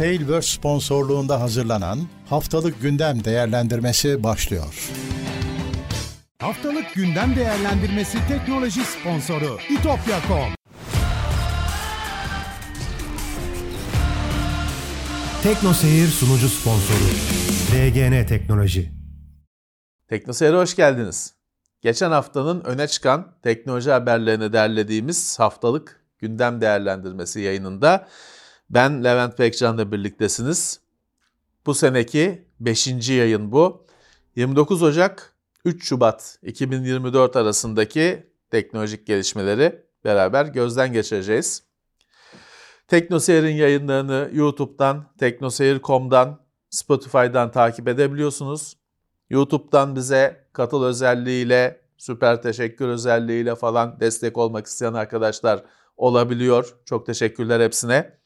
Tailverse sponsorluğunda hazırlanan Haftalık Gündem Değerlendirmesi başlıyor. Haftalık gündem değerlendirmesi teknoloji sponsoru itopya.com Tekno Seyir sunucu sponsoru DGN Teknoloji Teknoseyir'e hoş geldiniz. Geçen haftanın öne çıkan teknoloji haberlerini derlediğimiz haftalık gündem değerlendirmesi yayınında ben Levent Pekcan'la birliktesiniz. Bu seneki 5. yayın bu. 29 Ocak 3 Şubat 2024 arasındaki teknolojik gelişmeleri beraber gözden geçireceğiz. Teknoseyir'in yayınlarını YouTube'dan, teknoseyir.com'dan, Spotify'dan takip edebiliyorsunuz. YouTube'dan bize katıl özelliğiyle, süper teşekkür özelliğiyle falan destek olmak isteyen arkadaşlar olabiliyor. Çok teşekkürler hepsine.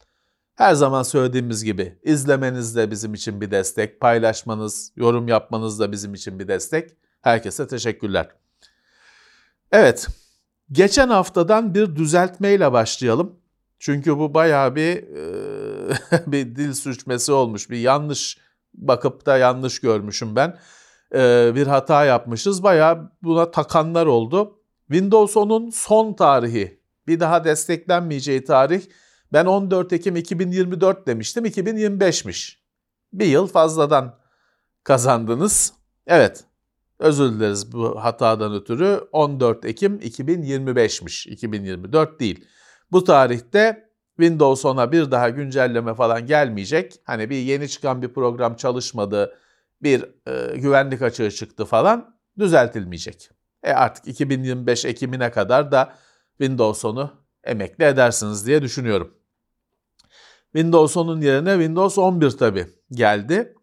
Her zaman söylediğimiz gibi izlemeniz de bizim için bir destek, paylaşmanız, yorum yapmanız da bizim için bir destek. Herkese teşekkürler. Evet, geçen haftadan bir düzeltmeyle başlayalım. Çünkü bu bayağı bir e, bir dil sürçmesi olmuş, bir yanlış bakıp da yanlış görmüşüm ben. E, bir hata yapmışız, bayağı buna takanlar oldu. Windows 10'un son tarihi, bir daha desteklenmeyeceği tarih ben 14 Ekim 2024 demiştim, 2025'miş. Bir yıl fazladan kazandınız. Evet, özür dileriz bu hatadan ötürü. 14 Ekim 2025'miş, 2024 değil. Bu tarihte Windows 10'a bir daha güncelleme falan gelmeyecek. Hani bir yeni çıkan bir program çalışmadı, bir e, güvenlik açığı çıktı falan düzeltilmeyecek. E artık 2025 Ekim'ine kadar da Windows 10'u emekli edersiniz diye düşünüyorum. Windows 10'un yerine Windows 11 tabi geldi.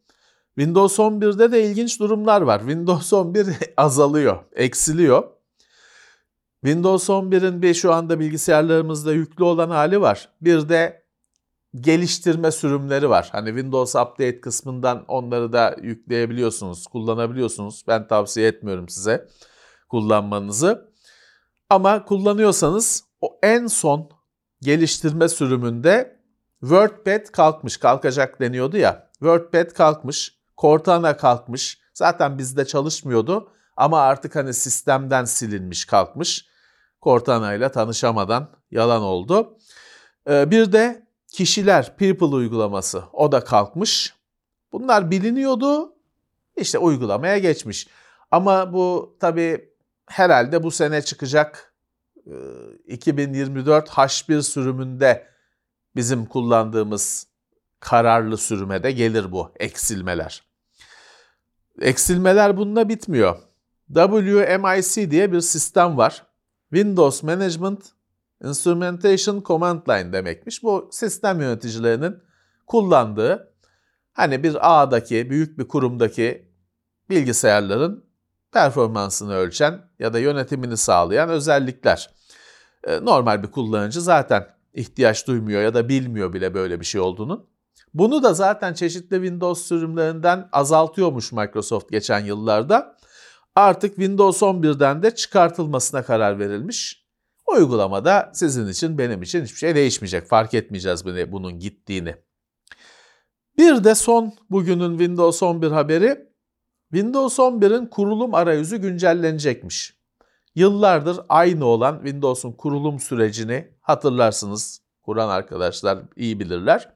Windows 11'de de ilginç durumlar var. Windows 11 azalıyor, eksiliyor. Windows 11'in bir şu anda bilgisayarlarımızda yüklü olan hali var. Bir de geliştirme sürümleri var. Hani Windows Update kısmından onları da yükleyebiliyorsunuz, kullanabiliyorsunuz. Ben tavsiye etmiyorum size kullanmanızı. Ama kullanıyorsanız o en son geliştirme sürümünde WordPad kalkmış, kalkacak deniyordu ya. WordPad kalkmış, Cortana kalkmış. Zaten bizde çalışmıyordu ama artık hani sistemden silinmiş, kalkmış. Cortana ile tanışamadan yalan oldu. Ee, bir de kişiler, People uygulaması o da kalkmış. Bunlar biliniyordu, işte uygulamaya geçmiş. Ama bu tabii herhalde bu sene çıkacak 2024 H1 sürümünde bizim kullandığımız kararlı sürümede gelir bu eksilmeler. Eksilmeler bununla bitmiyor. WMIC diye bir sistem var. Windows Management Instrumentation Command Line demekmiş. Bu sistem yöneticilerinin kullandığı hani bir ağdaki, büyük bir kurumdaki bilgisayarların performansını ölçen ya da yönetimini sağlayan özellikler. Ee, normal bir kullanıcı zaten ihtiyaç duymuyor ya da bilmiyor bile böyle bir şey olduğunu. Bunu da zaten çeşitli Windows sürümlerinden azaltıyormuş Microsoft geçen yıllarda. Artık Windows 11'den de çıkartılmasına karar verilmiş. Uygulamada sizin için benim için hiçbir şey değişmeyecek. Fark etmeyeceğiz bunun gittiğini. Bir de son bugünün Windows 11 haberi Windows 11'in kurulum arayüzü güncellenecekmiş. Yıllardır aynı olan Windows'un kurulum sürecini hatırlarsınız. Kuran arkadaşlar iyi bilirler.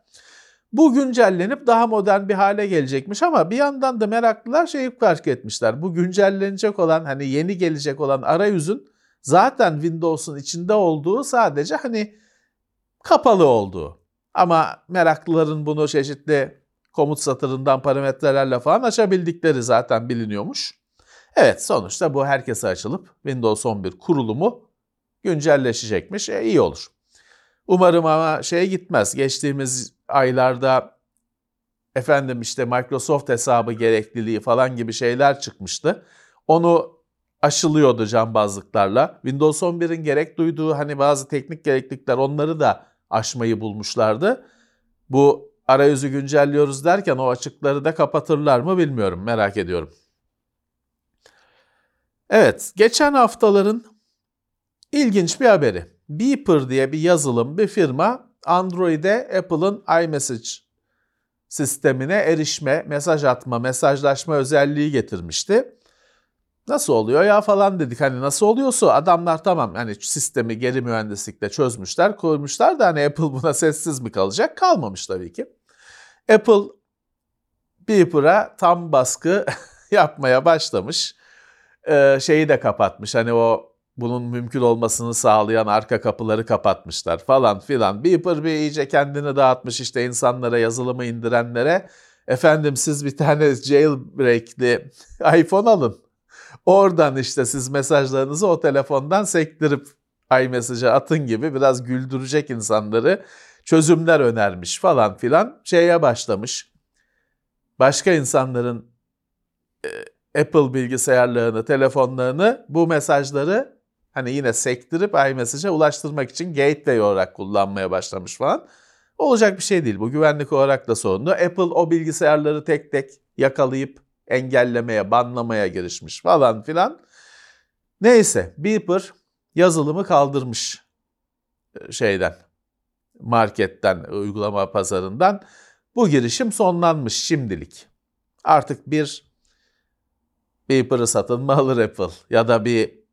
Bu güncellenip daha modern bir hale gelecekmiş ama bir yandan da meraklılar şeyi fark etmişler. Bu güncellenecek olan hani yeni gelecek olan arayüzün zaten Windows'un içinde olduğu sadece hani kapalı olduğu. Ama meraklıların bunu çeşitli komut satırından parametrelerle falan açabildikleri zaten biliniyormuş. Evet sonuçta bu herkese açılıp Windows 11 kurulumu güncelleşecekmiş. E, iyi olur. Umarım ama şey gitmez. Geçtiğimiz aylarda efendim işte Microsoft hesabı gerekliliği falan gibi şeyler çıkmıştı. Onu aşılıyordu cambazlıklarla. Windows 11'in gerek duyduğu hani bazı teknik gereklilikler onları da aşmayı bulmuşlardı. Bu arayüzü güncelliyoruz derken o açıkları da kapatırlar mı bilmiyorum merak ediyorum. Evet, geçen haftaların ilginç bir haberi. Beeper diye bir yazılım, bir firma Android'e Apple'ın iMessage sistemine erişme, mesaj atma, mesajlaşma özelliği getirmişti. Nasıl oluyor ya falan dedik. Hani nasıl oluyorsa adamlar tamam hani sistemi geri mühendislikle çözmüşler, koymuşlar da hani Apple buna sessiz mi kalacak? Kalmamış tabii ki. Apple Beeper'a tam baskı yapmaya başlamış. Şeyi de kapatmış. Hani o bunun mümkün olmasını sağlayan arka kapıları kapatmışlar falan filan. Beeper bir iyice kendini dağıtmış işte insanlara yazılımı indirenlere. Efendim siz bir tane jailbreak'li iPhone alın. Oradan işte siz mesajlarınızı o telefondan sektirip iMessage'a atın gibi biraz güldürecek insanları çözümler önermiş falan filan şeye başlamış. Başka insanların Apple bilgisayarlarını, telefonlarını bu mesajları hani yine sektirip iMessage'a ulaştırmak için gateway olarak kullanmaya başlamış falan. Olacak bir şey değil. Bu güvenlik olarak da sorunlu. Apple o bilgisayarları tek tek yakalayıp engellemeye, banlamaya girişmiş falan filan. Neyse Beeper yazılımı kaldırmış e, şeyden, marketten, uygulama pazarından. Bu girişim sonlanmış şimdilik. Artık bir Beeper'ı satın mı alır Apple ya da bir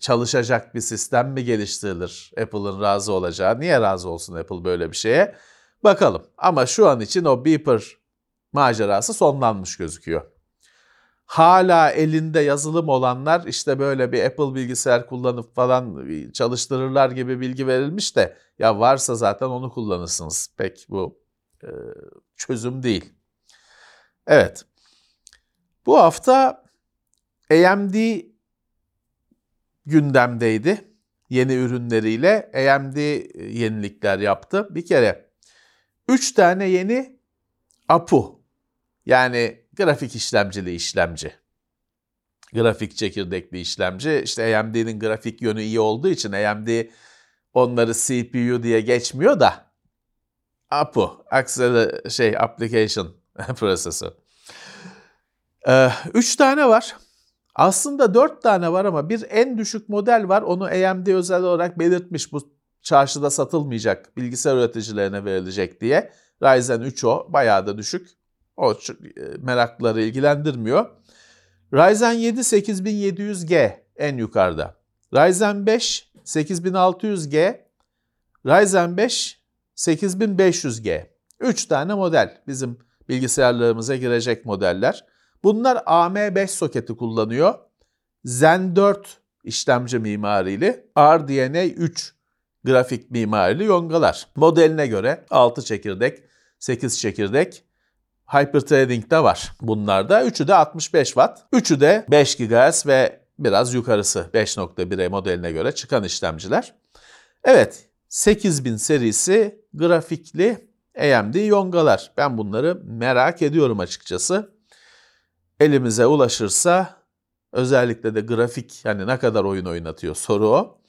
çalışacak bir sistem mi geliştirilir Apple'ın razı olacağı? Niye razı olsun Apple böyle bir şeye? Bakalım. Ama şu an için o Beeper macerası sonlanmış gözüküyor. Hala elinde yazılım olanlar işte böyle bir Apple bilgisayar kullanıp falan çalıştırırlar gibi bilgi verilmiş de ya varsa zaten onu kullanırsınız. Pek bu e, çözüm değil. Evet. Bu hafta AMD gündemdeydi. Yeni ürünleriyle AMD yenilikler yaptı. Bir kere 3 tane yeni APU yani grafik işlemcili işlemci. Grafik çekirdekli işlemci. İşte AMD'nin grafik yönü iyi olduğu için AMD onları CPU diye geçmiyor da APU, Acceler şey Application Processor. Ee, üç tane var. Aslında dört tane var ama bir en düşük model var. Onu AMD özel olarak belirtmiş bu çarşıda satılmayacak bilgisayar üreticilerine verilecek diye. Ryzen 3 o bayağı da düşük. O meraklıları ilgilendirmiyor. Ryzen 7 8700G en yukarıda. Ryzen 5 8600G, Ryzen 5 8500G. 3 tane model bizim bilgisayarlarımıza girecek modeller. Bunlar AM5 soketi kullanıyor. Zen 4 işlemci mimarili, RDNA 3 grafik mimarili yongalar. Modeline göre 6 çekirdek, 8 çekirdek, Hyperthreading de var bunlarda. Üçü de 65 Watt. Üçü de 5 GHz ve biraz yukarısı 5.1'e modeline göre çıkan işlemciler. Evet 8000 serisi grafikli AMD yongalar. Ben bunları merak ediyorum açıkçası. Elimize ulaşırsa özellikle de grafik yani ne kadar oyun oynatıyor soru o.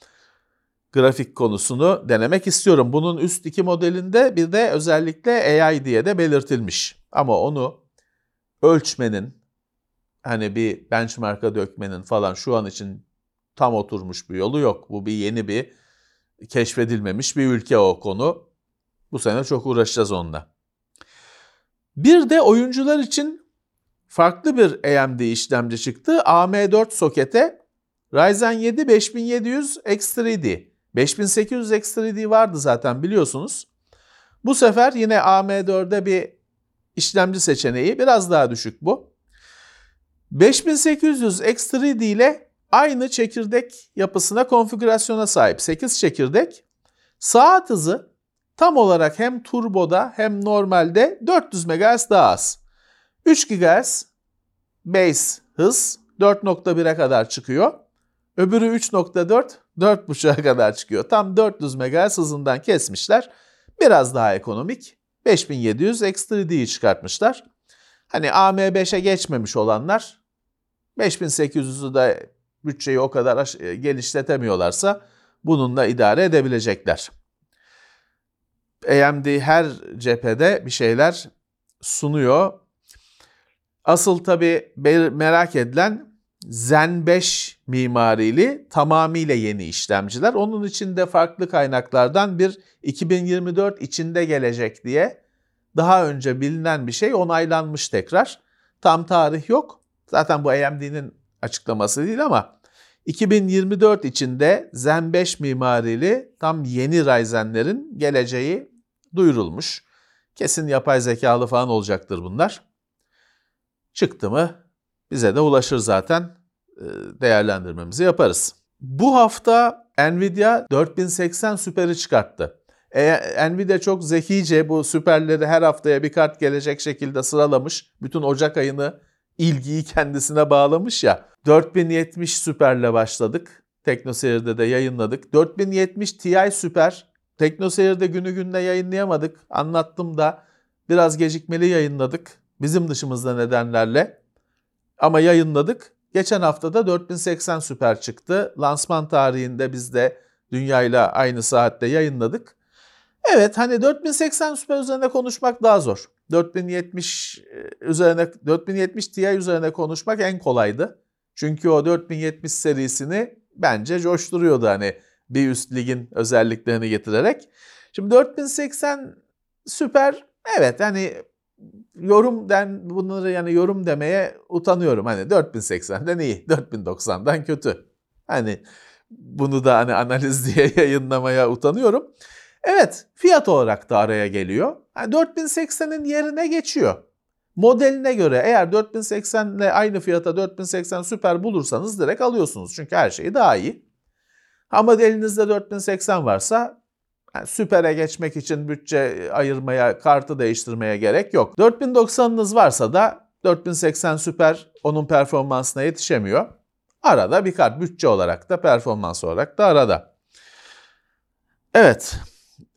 Grafik konusunu denemek istiyorum. Bunun üst iki modelinde bir de özellikle AI diye de belirtilmiş. Ama onu ölçmenin, hani bir benchmark'a dökmenin falan şu an için tam oturmuş bir yolu yok. Bu bir yeni bir keşfedilmemiş bir ülke o konu. Bu sene çok uğraşacağız onunla. Bir de oyuncular için farklı bir AMD işlemci çıktı. AM4 sokete Ryzen 7 5700 X3D. 5800 X3D vardı zaten biliyorsunuz. Bu sefer yine AM4'de bir işlemci seçeneği biraz daha düşük bu. 5800 X3D ile aynı çekirdek yapısına konfigürasyona sahip 8 çekirdek. Saat hızı tam olarak hem turboda hem normalde 400 MHz daha az. 3 GHz base hız 4.1'e kadar çıkıyor. Öbürü 3.4, 4.5'a kadar çıkıyor. Tam 400 MHz hızından kesmişler. Biraz daha ekonomik. 5700 X3D'yi çıkartmışlar. Hani AM5'e geçmemiş olanlar 5800'ü de bütçeyi o kadar e, genişletemiyorlarsa bununla idare edebilecekler. AMD her cephede bir şeyler sunuyor. Asıl tabi merak edilen Zen 5 mimarili tamamıyla yeni işlemciler. Onun için de farklı kaynaklardan bir 2024 içinde gelecek diye daha önce bilinen bir şey onaylanmış tekrar. Tam tarih yok. Zaten bu AMD'nin açıklaması değil ama 2024 içinde Zen 5 mimarili tam yeni Ryzen'lerin geleceği duyurulmuş. Kesin yapay zekalı falan olacaktır bunlar. Çıktı mı bize de ulaşır zaten e, değerlendirmemizi yaparız. Bu hafta Nvidia 4080 Super'i çıkarttı. E, Nvidia çok zekice bu süperleri her haftaya bir kart gelecek şekilde sıralamış. Bütün Ocak ayını ilgiyi kendisine bağlamış ya. 4070 Süper'le başladık. TeknoSeyir'de de yayınladık. 4070 Ti Süper. TeknoSeyir'de günü gününe yayınlayamadık. Anlattım da biraz gecikmeli yayınladık. Bizim dışımızda nedenlerle. Ama yayınladık. Geçen hafta da 4080 Süper çıktı. Lansman tarihinde biz de dünyayla aynı saatte yayınladık. Evet hani 4080 Super üzerine konuşmak daha zor. 4070 e, üzerine 4070 Ti üzerine konuşmak en kolaydı. Çünkü o 4070 serisini bence coşturuyordu hani bir üst ligin özelliklerini getirerek. Şimdi 4080 süper evet hani yorum den bunları yani yorum demeye utanıyorum. Hani 4080'den iyi, 4090'dan kötü. Hani bunu da hani analiz diye yayınlamaya utanıyorum. Evet fiyat olarak da araya geliyor. Yani 4080'in yerine geçiyor. Modeline göre eğer 4080 ile aynı fiyata 4080 süper bulursanız direkt alıyorsunuz. Çünkü her şeyi daha iyi. Ama elinizde 4080 varsa yani süpere geçmek için bütçe ayırmaya, kartı değiştirmeye gerek yok. 4090'ınız varsa da 4080 süper onun performansına yetişemiyor. Arada bir kart bütçe olarak da performans olarak da arada. Evet,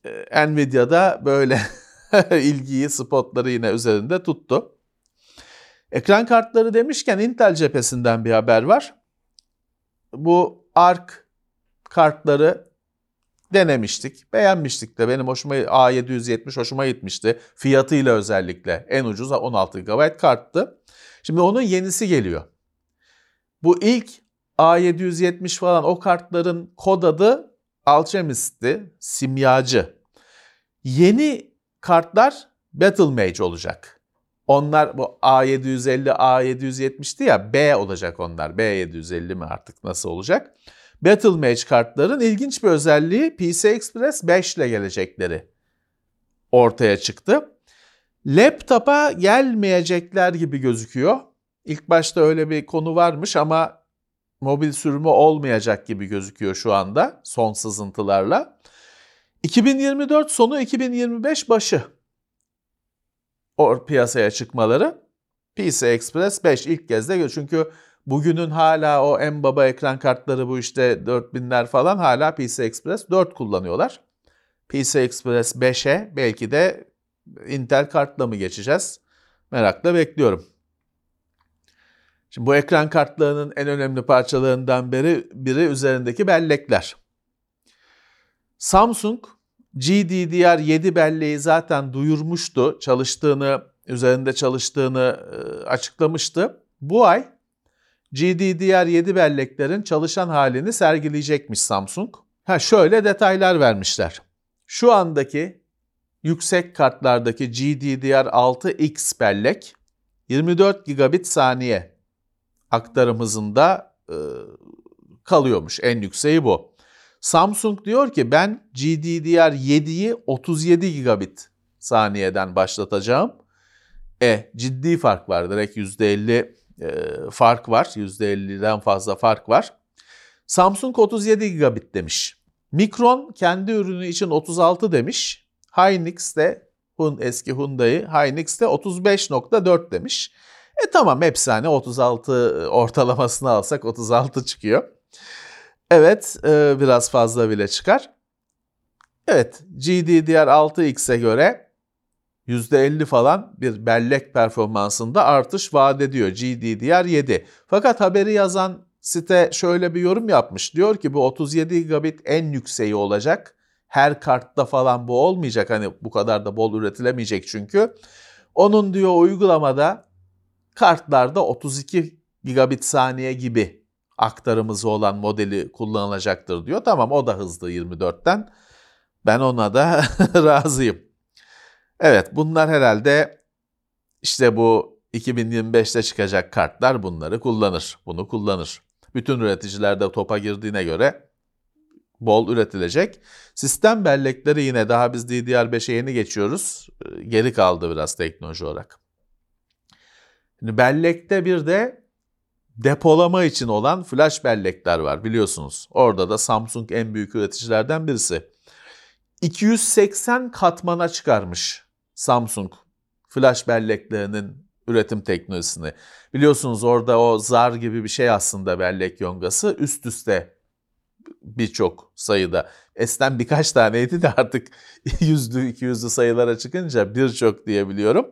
e, Nvidia'da böyle ilgiyi, spotları yine üzerinde tuttu. Ekran kartları demişken Intel cephesinden bir haber var. Bu ARC kartları denemiştik. Beğenmiştik de benim hoşuma A770 hoşuma gitmişti. Fiyatıyla özellikle en ucuz 16 GB karttı. Şimdi onun yenisi geliyor. Bu ilk A770 falan o kartların kod adı Alchemist'ti, simyacı. Yeni kartlar Battle Mage olacak. Onlar bu A750, A770'ti ya B olacak onlar. B750 mi artık nasıl olacak? Battle Mage kartların ilginç bir özelliği PC Express 5 ile gelecekleri ortaya çıktı. Laptop'a gelmeyecekler gibi gözüküyor. İlk başta öyle bir konu varmış ama mobil sürümü olmayacak gibi gözüküyor şu anda son sızıntılarla. 2024 sonu 2025 başı o piyasaya çıkmaları PC Express 5 ilk kez de çünkü bugünün hala o en baba ekran kartları bu işte 4000'ler falan hala PC Express 4 kullanıyorlar. PC Express 5'e belki de Intel kartla mı geçeceğiz? Merakla bekliyorum. Şimdi bu ekran kartlarının en önemli parçalarından biri, biri üzerindeki bellekler. Samsung GDDR7 belleği zaten duyurmuştu. Çalıştığını, üzerinde çalıştığını e, açıklamıştı. Bu ay GDDR7 belleklerin çalışan halini sergileyecekmiş Samsung. Ha şöyle detaylar vermişler. Şu andaki yüksek kartlardaki GDDR6X bellek 24 gigabit saniye aktarım hızında e, kalıyormuş. En yükseği bu. Samsung diyor ki ben GDDR7'yi 37 gigabit saniyeden başlatacağım. E ciddi fark var. Direkt %50 e, fark var. %50'den fazla fark var. Samsung 37 gigabit demiş. Micron kendi ürünü için 36 demiş. Hynix de Hun, eski Hyundai Hynix de 35.4 demiş. E tamam hepsi hani 36 ortalamasını alsak 36 çıkıyor. Evet e, biraz fazla bile çıkar. Evet GDDR6X'e göre %50 falan bir bellek performansında artış vaat ediyor GDDR7. Fakat haberi yazan site şöyle bir yorum yapmış. Diyor ki bu 37 gigabit en yükseği olacak. Her kartta falan bu olmayacak. Hani bu kadar da bol üretilemeyecek çünkü. Onun diyor uygulamada kartlarda 32 gigabit saniye gibi aktarımızı olan modeli kullanılacaktır diyor. Tamam o da hızlı 24'ten. Ben ona da razıyım. Evet bunlar herhalde işte bu 2025'te çıkacak kartlar bunları kullanır. Bunu kullanır. Bütün üreticiler de topa girdiğine göre bol üretilecek. Sistem bellekleri yine daha biz DDR5'e yeni geçiyoruz. Geri kaldı biraz teknoloji olarak. Şimdi bellekte bir de depolama için olan flash bellekler var biliyorsunuz. Orada da Samsung en büyük üreticilerden birisi. 280 katmana çıkarmış Samsung flash belleklerinin üretim teknolojisini. Biliyorsunuz orada o zar gibi bir şey aslında bellek yongası üst üste birçok sayıda. Eskiden birkaç taneydi de artık yüzlü, iki yüzlü sayılara çıkınca birçok diyebiliyorum.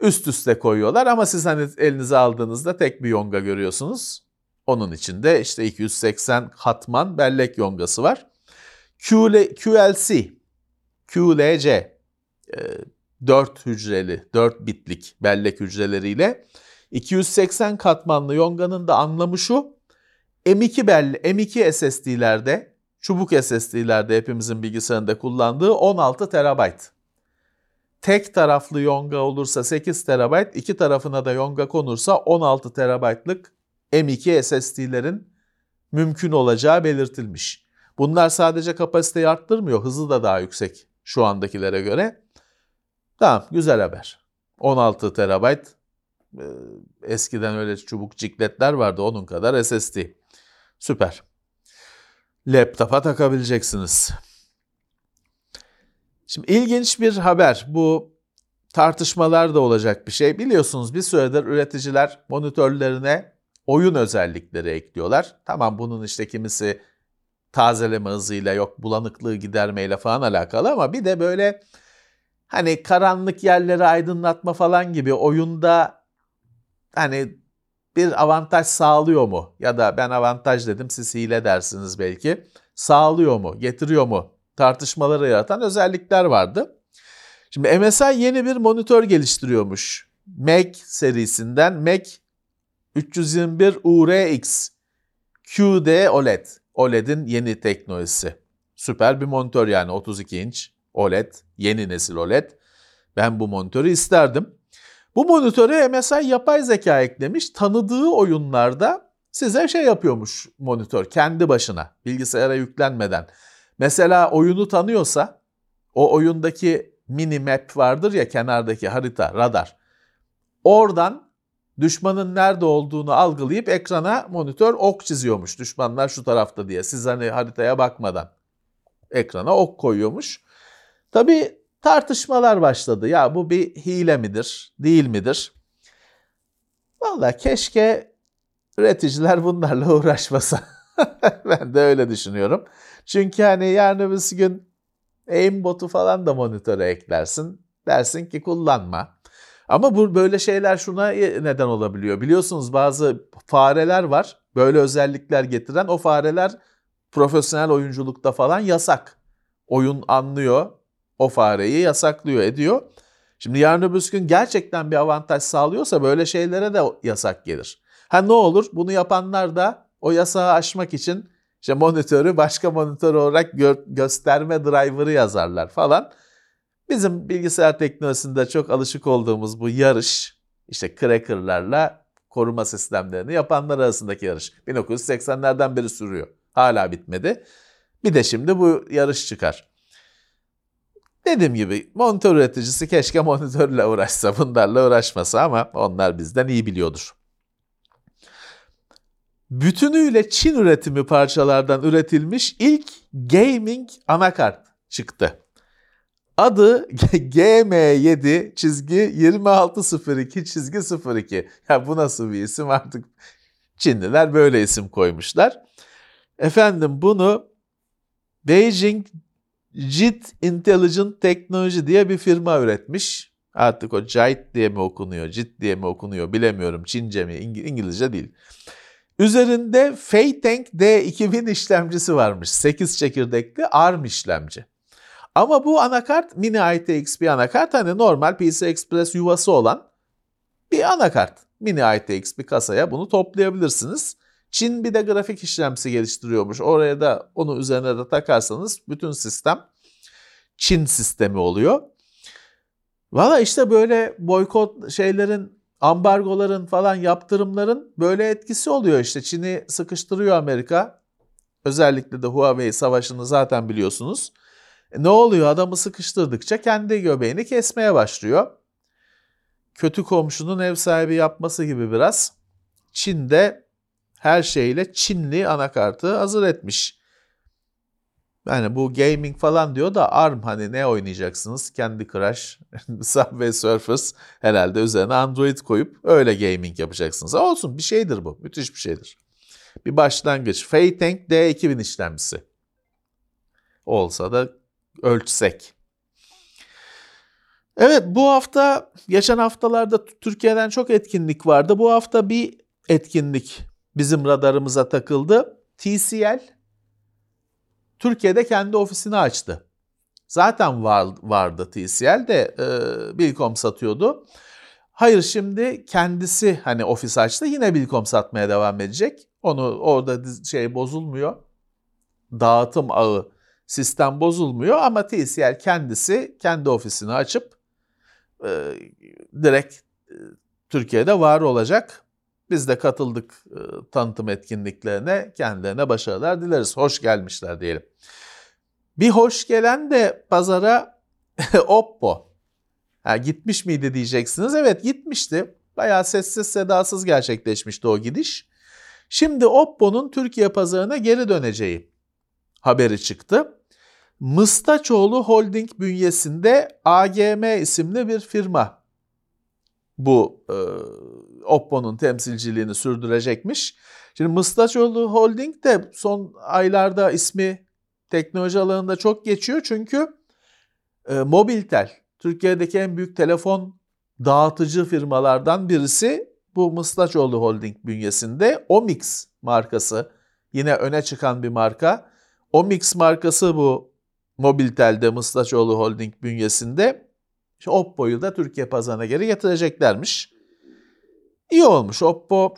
Üst üste koyuyorlar ama siz hani elinize aldığınızda tek bir yonga görüyorsunuz. Onun içinde işte 280 katman bellek yongası var. QLC, QLC, 4 hücreli, 4 bitlik bellek hücreleriyle 280 katmanlı yonganın da anlamı şu. M2 belli, M2 SSD'lerde, çubuk SSD'lerde hepimizin bilgisayarında kullandığı 16 TB. Tek taraflı yonga olursa 8 TB, iki tarafına da yonga konursa 16 TB'lık M2 SSD'lerin mümkün olacağı belirtilmiş. Bunlar sadece kapasiteyi arttırmıyor, hızı da daha yüksek şu andakilere göre. Tamam, güzel haber. 16 TB eskiden öyle çubuk cikletler vardı onun kadar SSD. Süper. Laptopa takabileceksiniz. Şimdi ilginç bir haber. Bu tartışmalar da olacak bir şey. Biliyorsunuz bir süredir üreticiler monitörlerine oyun özellikleri ekliyorlar. Tamam bunun işte kimisi tazeleme hızıyla yok bulanıklığı gidermeyle falan alakalı ama bir de böyle hani karanlık yerleri aydınlatma falan gibi oyunda hani bir avantaj sağlıyor mu? Ya da ben avantaj dedim siz hile dersiniz belki. Sağlıyor mu? Getiriyor mu? Tartışmaları yaratan özellikler vardı. Şimdi MSI yeni bir monitör geliştiriyormuş. Mac serisinden Mac 321 URX QD OLED. OLED'in yeni teknolojisi. Süper bir monitör yani 32 inç OLED, yeni nesil OLED. Ben bu monitörü isterdim. Bu monitöre MSI yapay zeka eklemiş. Tanıdığı oyunlarda size şey yapıyormuş monitör kendi başına bilgisayara yüklenmeden. Mesela oyunu tanıyorsa o oyundaki mini map vardır ya kenardaki harita, radar. Oradan düşmanın nerede olduğunu algılayıp ekrana monitör ok çiziyormuş. Düşmanlar şu tarafta diye. Siz hani haritaya bakmadan ekrana ok koyuyormuş. Tabii tartışmalar başladı. Ya bu bir hile midir, değil midir? Valla keşke üreticiler bunlarla uğraşmasa. ben de öyle düşünüyorum. Çünkü hani yarın öbür gün aimbotu falan da monitöre eklersin. Dersin ki kullanma. Ama bu böyle şeyler şuna neden olabiliyor. Biliyorsunuz bazı fareler var. Böyle özellikler getiren o fareler profesyonel oyunculukta falan yasak. Oyun anlıyor, o fareyi yasaklıyor, ediyor. Şimdi yarın öbür gün gerçekten bir avantaj sağlıyorsa böyle şeylere de yasak gelir. Ha ne olur? Bunu yapanlar da o yasağı aşmak için işte monitörü başka monitör olarak gö- gösterme driver'ı yazarlar falan. Bizim bilgisayar teknolojisinde çok alışık olduğumuz bu yarış, işte cracker'larla koruma sistemlerini yapanlar arasındaki yarış. 1980'lerden beri sürüyor. Hala bitmedi. Bir de şimdi bu yarış çıkar. Dediğim gibi monitör üreticisi keşke monitörle uğraşsa, bunlarla uğraşmasa ama onlar bizden iyi biliyordur. Bütünüyle Çin üretimi parçalardan üretilmiş ilk gaming anakart çıktı. Adı GM7 çizgi 2602 çizgi 02. Ya bu nasıl bir isim artık Çinliler böyle isim koymuşlar. Efendim bunu Beijing JIT Intelligent Technology diye bir firma üretmiş. Artık o JIT diye mi okunuyor, JIT diye mi okunuyor bilemiyorum. Çince mi, İngilizce değil. Üzerinde Feitank D2000 işlemcisi varmış. 8 çekirdekli ARM işlemci. Ama bu anakart mini ITX bir anakart. Hani normal PCI Express yuvası olan bir anakart. Mini ITX bir kasaya bunu toplayabilirsiniz. Çin bir de grafik işlemcisi geliştiriyormuş. Oraya da onu üzerine de takarsanız bütün sistem Çin sistemi oluyor. Valla işte böyle boykot şeylerin, ambargoların falan yaptırımların böyle etkisi oluyor işte. Çin'i sıkıştırıyor Amerika. Özellikle de Huawei savaşını zaten biliyorsunuz. E ne oluyor? Adamı sıkıştırdıkça kendi göbeğini kesmeye başlıyor. Kötü komşunun ev sahibi yapması gibi biraz. Çin de her şeyle Çinli anakartı hazır etmiş. Yani bu gaming falan diyor da ARM hani ne oynayacaksınız? Candy Crush, Subway Surfers herhalde üzerine Android koyup öyle gaming yapacaksınız. Olsun bir şeydir bu. Müthiş bir şeydir. Bir başlangıç. Feitank D2000 işlemcisi. Olsa da ölçsek. Evet bu hafta geçen haftalarda Türkiye'den çok etkinlik vardı. Bu hafta bir etkinlik bizim radarımıza takıldı. TCL Türkiye'de kendi ofisini açtı. Zaten var, vardı TCL de e, Bilkom satıyordu. Hayır şimdi kendisi hani ofis açtı yine Bilkom satmaya devam edecek. Onu orada şey bozulmuyor. Dağıtım ağı sistem bozulmuyor ama TCL kendisi kendi ofisini açıp e, direkt e, Türkiye'de var olacak. Biz de katıldık e, tanıtım etkinliklerine. Kendilerine başarılar dileriz. Hoş gelmişler diyelim. Bir hoş gelen de pazara Oppo. Ha, gitmiş miydi diyeceksiniz. Evet gitmişti. Bayağı sessiz sedasız gerçekleşmişti o gidiş. Şimdi Oppo'nun Türkiye pazarına geri döneceği haberi çıktı. Mıstaçoğlu Holding bünyesinde AGM isimli bir firma bu e, Oppo'nun temsilciliğini sürdürecekmiş. Şimdi Mıstaçoğlu Holding de son aylarda ismi teknoloji alanında çok geçiyor çünkü e, Mobiltel Türkiye'deki en büyük telefon dağıtıcı firmalardan birisi bu Mıstaçoğlu Holding bünyesinde Omix markası yine öne çıkan bir marka. Omix markası bu Mobiltel'de Mıstaçoğlu Holding bünyesinde işte Oppo'yu da Türkiye pazarına geri getireceklermiş. İyi olmuş. Oppo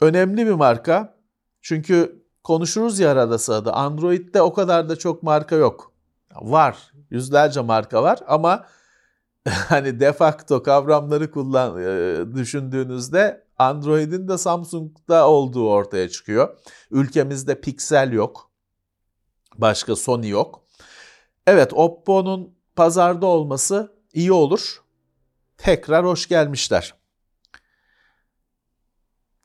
önemli bir marka. Çünkü konuşuruz ya arada sırada. Android'de o kadar da çok marka yok. Var. Yüzlerce marka var ama hani de facto kavramları kullan e, düşündüğünüzde Android'in de Samsung'da olduğu ortaya çıkıyor. Ülkemizde Pixel yok. Başka Sony yok. Evet Oppo'nun pazarda olması iyi olur. Tekrar hoş gelmişler.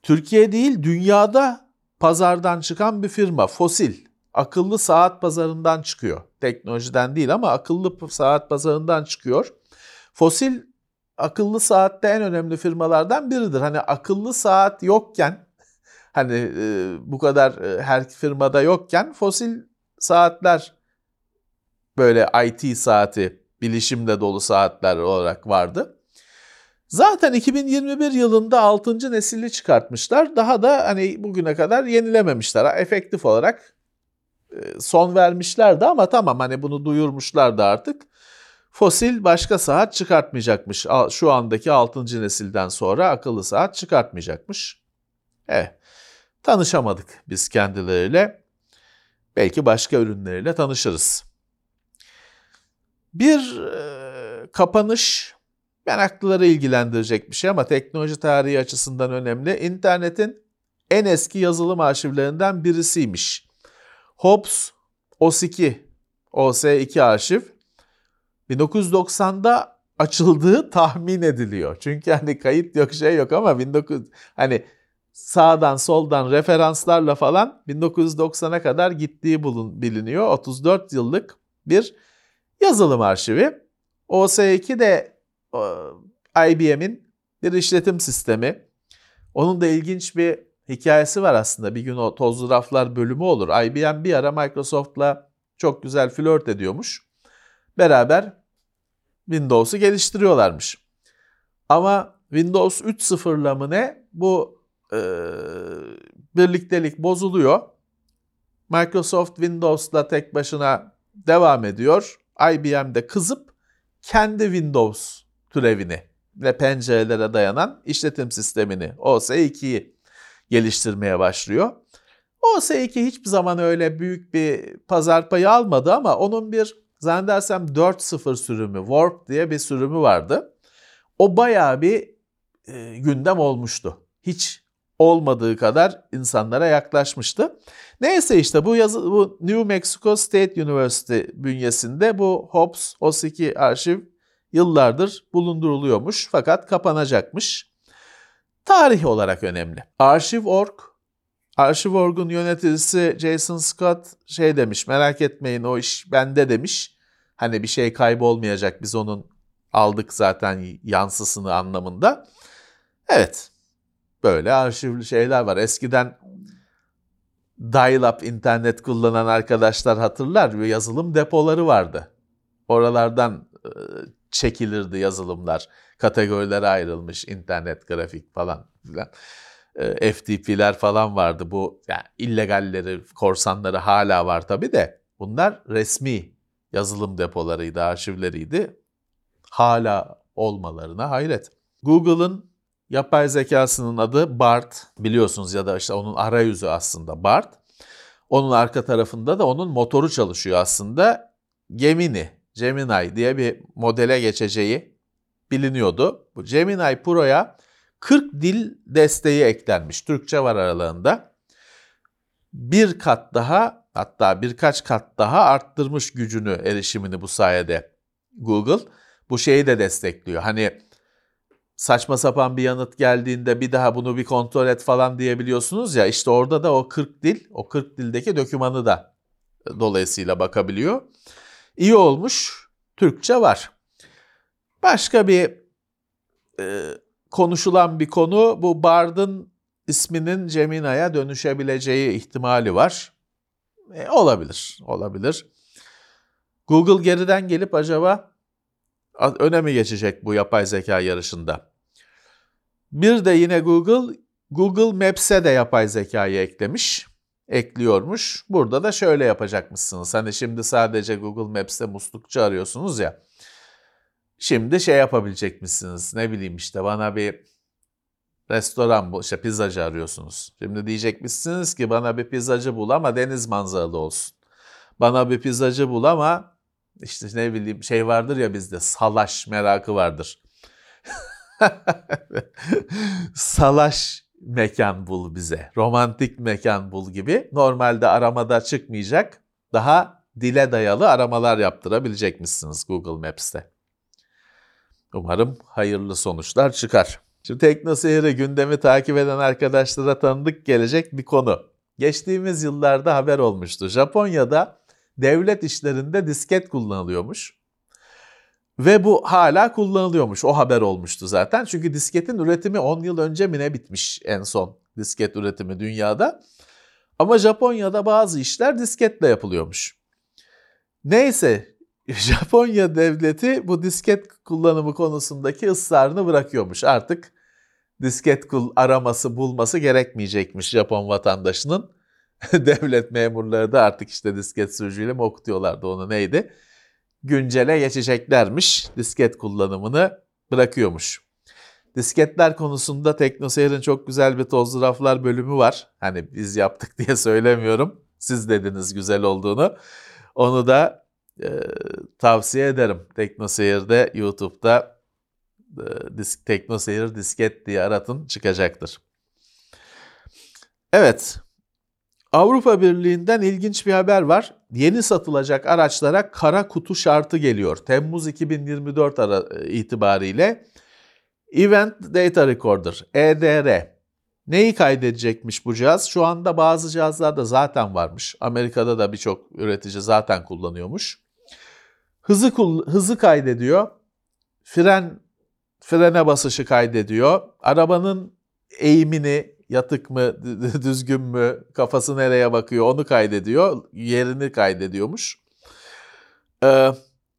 Türkiye değil dünyada pazardan çıkan bir firma Fosil. Akıllı saat pazarından çıkıyor. Teknolojiden değil ama akıllı saat pazarından çıkıyor. Fosil akıllı saatte en önemli firmalardan biridir. Hani akıllı saat yokken hani e, bu kadar e, her firmada yokken fosil saatler böyle IT saati, bilişimle dolu saatler olarak vardı. Zaten 2021 yılında 6. nesili çıkartmışlar. Daha da hani bugüne kadar yenilememişler. Efektif olarak e, son vermişlerdi ama tamam hani bunu duyurmuşlardı artık. Fosil başka saat çıkartmayacakmış. Şu andaki 6. nesilden sonra akıllı saat çıkartmayacakmış. Evet. Tanışamadık biz kendileriyle. Belki başka ürünleriyle tanışırız. Bir e, kapanış meraklıları ilgilendirecek bir şey ama teknoloji tarihi açısından önemli. İnternetin en eski yazılım arşivlerinden birisiymiş. Hobbes OS2, OS2 arşiv 1990'da açıldığı tahmin ediliyor. Çünkü hani kayıt yok şey yok ama 19 hani sağdan soldan referanslarla falan 1990'a kadar gittiği bulun, biliniyor. 34 yıllık bir yazılım arşivi. OS2 de IBM'in bir işletim sistemi. Onun da ilginç bir hikayesi var aslında. Bir gün o tozlu raflar bölümü olur. IBM bir ara Microsoft'la çok güzel flört ediyormuş. Beraber Windows'u geliştiriyorlarmış. Ama Windows 3.0'la mı ne bu e, birliktelik bozuluyor. Microsoft Windows'la tek başına devam ediyor. IBM de kızıp kendi Windows türevini ve pencerelere dayanan işletim sistemini OS2'yi geliştirmeye başlıyor. OS2 hiçbir zaman öyle büyük bir pazar payı almadı ama onun bir zannedersem 4.0 sürümü, Warp diye bir sürümü vardı. O bayağı bir e, gündem olmuştu. Hiç olmadığı kadar insanlara yaklaşmıştı. Neyse işte bu yazı bu New Mexico State University bünyesinde bu Hobbs OS2 arşiv yıllardır bulunduruluyormuş fakat kapanacakmış. Tarih olarak önemli. Arşiv.org Arşiv.org'un yöneticisi Jason Scott şey demiş merak etmeyin o iş bende demiş. Hani bir şey kaybolmayacak biz onun aldık zaten yansısını anlamında. Evet böyle arşivli şeyler var. Eskiden dial-up internet kullanan arkadaşlar hatırlar. Yazılım depoları vardı. Oralardan e, çekilirdi yazılımlar. Kategorilere ayrılmış internet, grafik falan filan. E, FTP'ler falan vardı. Bu yani illegalleri, korsanları hala var tabii de. Bunlar resmi yazılım depolarıydı, arşivleriydi. Hala olmalarına hayret. Google'ın yapay zekasının adı BART biliyorsunuz ya da işte onun arayüzü aslında BART. Onun arka tarafında da onun motoru çalışıyor aslında. Gemini, Gemini diye bir modele geçeceği biliniyordu. Bu Gemini Pro'ya 40 dil desteği eklenmiş. Türkçe var aralarında. Bir kat daha hatta birkaç kat daha arttırmış gücünü, erişimini bu sayede Google. Bu şeyi de destekliyor. Hani saçma sapan bir yanıt geldiğinde bir daha bunu bir kontrol et falan diyebiliyorsunuz ya işte orada da o 40 dil, o 40 dildeki dokümanı da dolayısıyla bakabiliyor. İyi olmuş. Türkçe var. Başka bir e, konuşulan bir konu bu Bard'ın isminin Gemini'ye dönüşebileceği ihtimali var. E, olabilir, olabilir. Google geriden gelip acaba öne geçecek bu yapay zeka yarışında? Bir de yine Google, Google Maps'e de yapay zekayı eklemiş, ekliyormuş. Burada da şöyle yapacakmışsınız. Hani şimdi sadece Google Maps'te muslukçu arıyorsunuz ya. Şimdi şey yapabilecek misiniz? Ne bileyim işte bana bir restoran bu işte pizzacı arıyorsunuz. Şimdi diyecek misiniz ki bana bir pizzacı bul ama deniz manzaralı olsun. Bana bir pizzacı bul ama işte ne bileyim şey vardır ya bizde salaş merakı vardır. salaş mekan bul bize. Romantik mekan bul gibi. Normalde aramada çıkmayacak. Daha dile dayalı aramalar yaptırabilecek misiniz Google Maps'te. Umarım hayırlı sonuçlar çıkar. Şimdi teknoseyri gündemi takip eden arkadaşlara tanıdık gelecek bir konu. Geçtiğimiz yıllarda haber olmuştu. Japonya'da devlet işlerinde disket kullanılıyormuş. Ve bu hala kullanılıyormuş. O haber olmuştu zaten. Çünkü disketin üretimi 10 yıl önce mi ne bitmiş en son disket üretimi dünyada. Ama Japonya'da bazı işler disketle yapılıyormuş. Neyse Japonya devleti bu disket kullanımı konusundaki ısrarını bırakıyormuş. Artık disket araması bulması gerekmeyecekmiş Japon vatandaşının. Devlet memurları da artık işte disket sürücüyle mi okutuyorlardı onu neydi? Güncele geçeceklermiş disket kullanımını bırakıyormuş. Disketler konusunda TeknoSeyir'in çok güzel bir tozlu raflar bölümü var. Hani biz yaptık diye söylemiyorum. Siz dediniz güzel olduğunu. Onu da e, tavsiye ederim. TeknoSeyir'de YouTube'da e, disk, TeknoSeyir disket diye aratın çıkacaktır. Evet. Avrupa Birliği'nden ilginç bir haber var. Yeni satılacak araçlara kara kutu şartı geliyor. Temmuz 2024 ara, e, itibariyle Event Data Recorder, EDR. Neyi kaydedecekmiş bu cihaz? Şu anda bazı cihazlarda zaten varmış. Amerika'da da birçok üretici zaten kullanıyormuş. Hızı hızı kaydediyor. Fren frene basışı kaydediyor. Arabanın eğimini, yatık mı, düzgün mü, kafası nereye bakıyor onu kaydediyor. Yerini kaydediyormuş. Ee,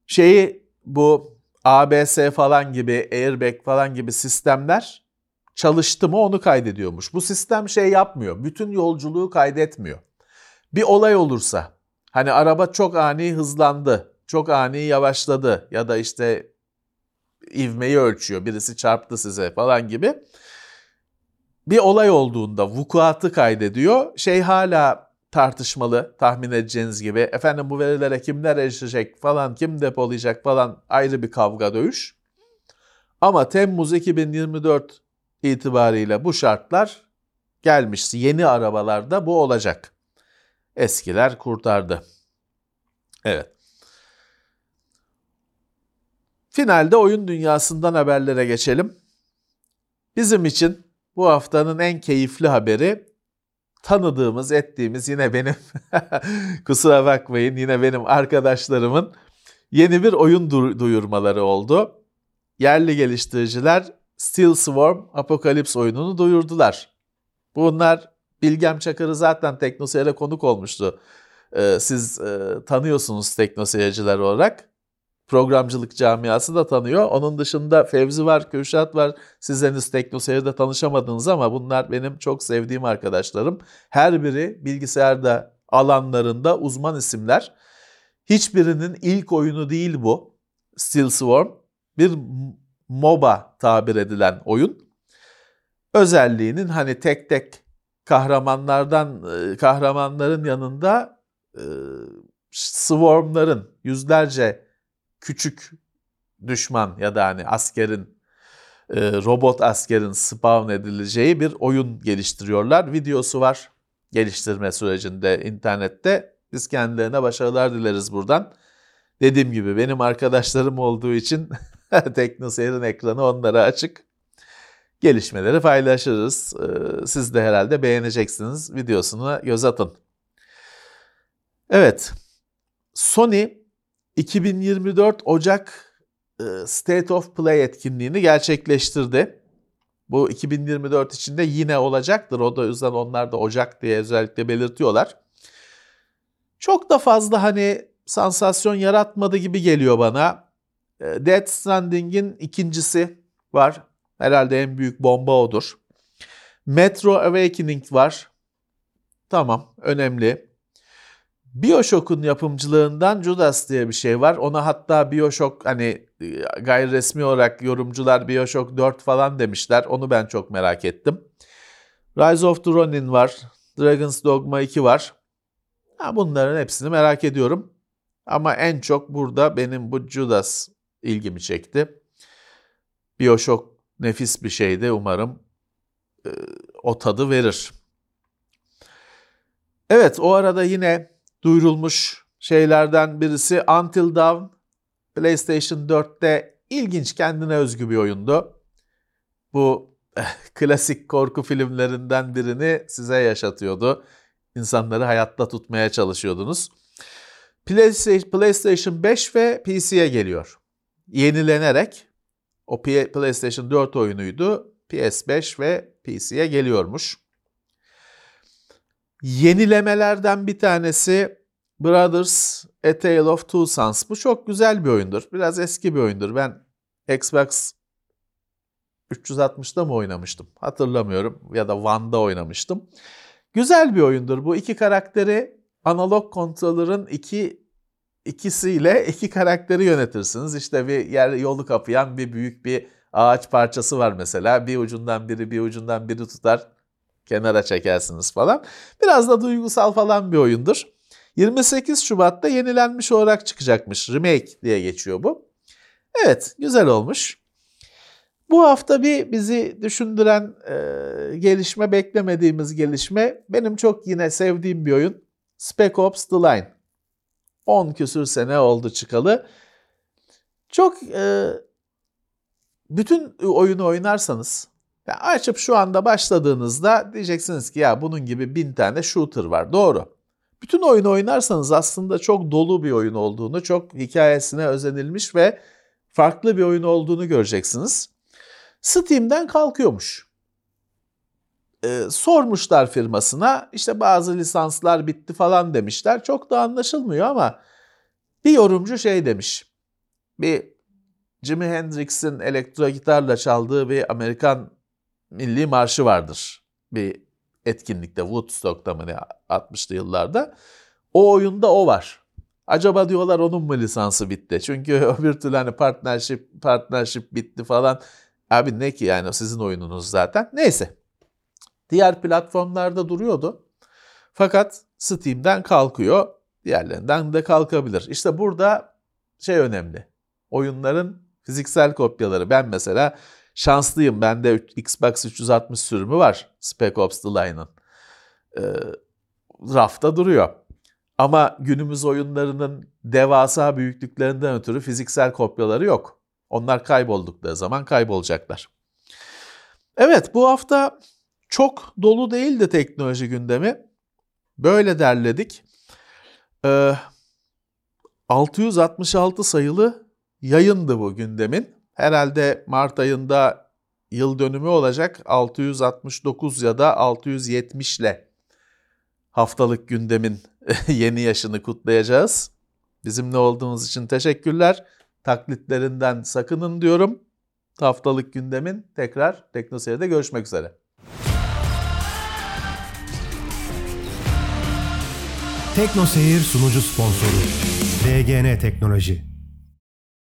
şeyi bu ABS falan gibi, airbag falan gibi sistemler çalıştı mı onu kaydediyormuş. Bu sistem şey yapmıyor. Bütün yolculuğu kaydetmiyor. Bir olay olursa, hani araba çok ani hızlandı, çok ani yavaşladı ya da işte ivmeyi ölçüyor, birisi çarptı size falan gibi. Bir olay olduğunda vukuatı kaydediyor. Şey hala tartışmalı tahmin edeceğiniz gibi. Efendim bu verilere kimler erişecek falan, kim depolayacak falan ayrı bir kavga dövüş. Ama Temmuz 2024 itibariyle bu şartlar gelmiş. Yeni arabalarda bu olacak. Eskiler kurtardı. Evet. Finalde oyun dünyasından haberlere geçelim. Bizim için bu haftanın en keyifli haberi tanıdığımız, ettiğimiz yine benim kusura bakmayın yine benim arkadaşlarımın yeni bir oyun duyurmaları oldu. Yerli geliştiriciler Steel Swarm Apocalypse oyununu duyurdular. Bunlar Bilgem Çakır'ı zaten Teknoseyir'e konuk olmuştu. Ee, siz e, tanıyorsunuz teknoseyirciler olarak programcılık camiası da tanıyor. Onun dışında Fevzi var, Kürşat var. Siz henüz TeknoSeyir'de tanışamadınız ama bunlar benim çok sevdiğim arkadaşlarım. Her biri bilgisayarda alanlarında uzman isimler. Hiçbirinin ilk oyunu değil bu. Steel Swarm. Bir MOBA tabir edilen oyun. Özelliğinin hani tek tek kahramanlardan e, kahramanların yanında e, swarmların yüzlerce küçük düşman ya da hani askerin e, robot askerin spawn edileceği bir oyun geliştiriyorlar. Videosu var geliştirme sürecinde internette. Biz kendilerine başarılar dileriz buradan. Dediğim gibi benim arkadaşlarım olduğu için TeknoSeyir'in ekranı onlara açık. Gelişmeleri paylaşırız. E, siz de herhalde beğeneceksiniz. Videosuna göz atın. Evet. Sony 2024 Ocak e, State of Play etkinliğini gerçekleştirdi. Bu 2024 içinde yine olacaktır. O da yüzden onlar da Ocak diye özellikle belirtiyorlar. Çok da fazla hani sansasyon yaratmadı gibi geliyor bana. E, Dead Stranding'in ikincisi var. Herhalde en büyük bomba odur. Metro Awakening var. Tamam, önemli. Bioshock'un yapımcılığından Judas diye bir şey var. Ona hatta Bioshock hani e, gayri resmi olarak yorumcular Bioshock 4 falan demişler. Onu ben çok merak ettim. Rise of the Ronin var. Dragon's Dogma 2 var. Ha, bunların hepsini merak ediyorum. Ama en çok burada benim bu Judas ilgimi çekti. Bioshock nefis bir şeydi. Umarım e, o tadı verir. Evet o arada yine duyurulmuş şeylerden birisi Until Dawn PlayStation 4'te ilginç kendine özgü bir oyundu. Bu klasik korku filmlerinden birini size yaşatıyordu. İnsanları hayatta tutmaya çalışıyordunuz. PlayStation 5 ve PC'ye geliyor. Yenilenerek o PlayStation 4 oyunuydu. PS5 ve PC'ye geliyormuş. Yenilemelerden bir tanesi Brothers A Tale of Two Sons. Bu çok güzel bir oyundur. Biraz eski bir oyundur. Ben Xbox 360'da mı oynamıştım? Hatırlamıyorum. Ya da One'da oynamıştım. Güzel bir oyundur. Bu iki karakteri analog kontrolörün iki ikisiyle iki karakteri yönetirsiniz. İşte bir yer yolu kapayan bir büyük bir ağaç parçası var mesela. Bir ucundan biri bir ucundan biri tutar kenara çekersiniz falan. Biraz da duygusal falan bir oyundur. 28 Şubat'ta yenilenmiş olarak çıkacakmış. Remake diye geçiyor bu. Evet güzel olmuş. Bu hafta bir bizi düşündüren e, gelişme, beklemediğimiz gelişme. Benim çok yine sevdiğim bir oyun. Spec Ops The Line. 10 küsür sene oldu çıkalı. Çok e, bütün oyunu oynarsanız yani açıp şu anda başladığınızda diyeceksiniz ki ya bunun gibi bin tane shooter var. Doğru. Bütün oyunu oynarsanız aslında çok dolu bir oyun olduğunu, çok hikayesine özenilmiş ve farklı bir oyun olduğunu göreceksiniz. Steam'den kalkıyormuş. Ee, sormuşlar firmasına işte bazı lisanslar bitti falan demişler. Çok da anlaşılmıyor ama bir yorumcu şey demiş. Bir Jimi Hendrix'in elektro gitarla çaldığı bir Amerikan milli marşı vardır. Bir etkinlikte Woodstock'ta mı ne 60'lı yıllarda. O oyunda o var. Acaba diyorlar onun mu lisansı bitti? Çünkü öbür türlü hani partnership, partnership bitti falan. Abi ne ki yani sizin oyununuz zaten. Neyse. Diğer platformlarda duruyordu. Fakat Steam'den kalkıyor. Diğerlerinden de kalkabilir. İşte burada şey önemli. Oyunların fiziksel kopyaları. Ben mesela şanslıyım. Bende Xbox 360 sürümü var. Spec Ops The Line'ın. Ee, rafta duruyor. Ama günümüz oyunlarının devasa büyüklüklerinden ötürü fiziksel kopyaları yok. Onlar kayboldukları zaman kaybolacaklar. Evet bu hafta çok dolu değildi teknoloji gündemi. Böyle derledik. Ee, 666 sayılı yayındı bu gündemin. Herhalde Mart ayında yıl dönümü olacak 669 ya da 670 ile haftalık gündemin yeni yaşını kutlayacağız. Bizimle olduğunuz için teşekkürler. Taklitlerinden sakının diyorum. Haftalık gündemin tekrar Teknoseyir'de görüşmek üzere. Tekno Seyir sunucu sponsoru DGN Teknoloji.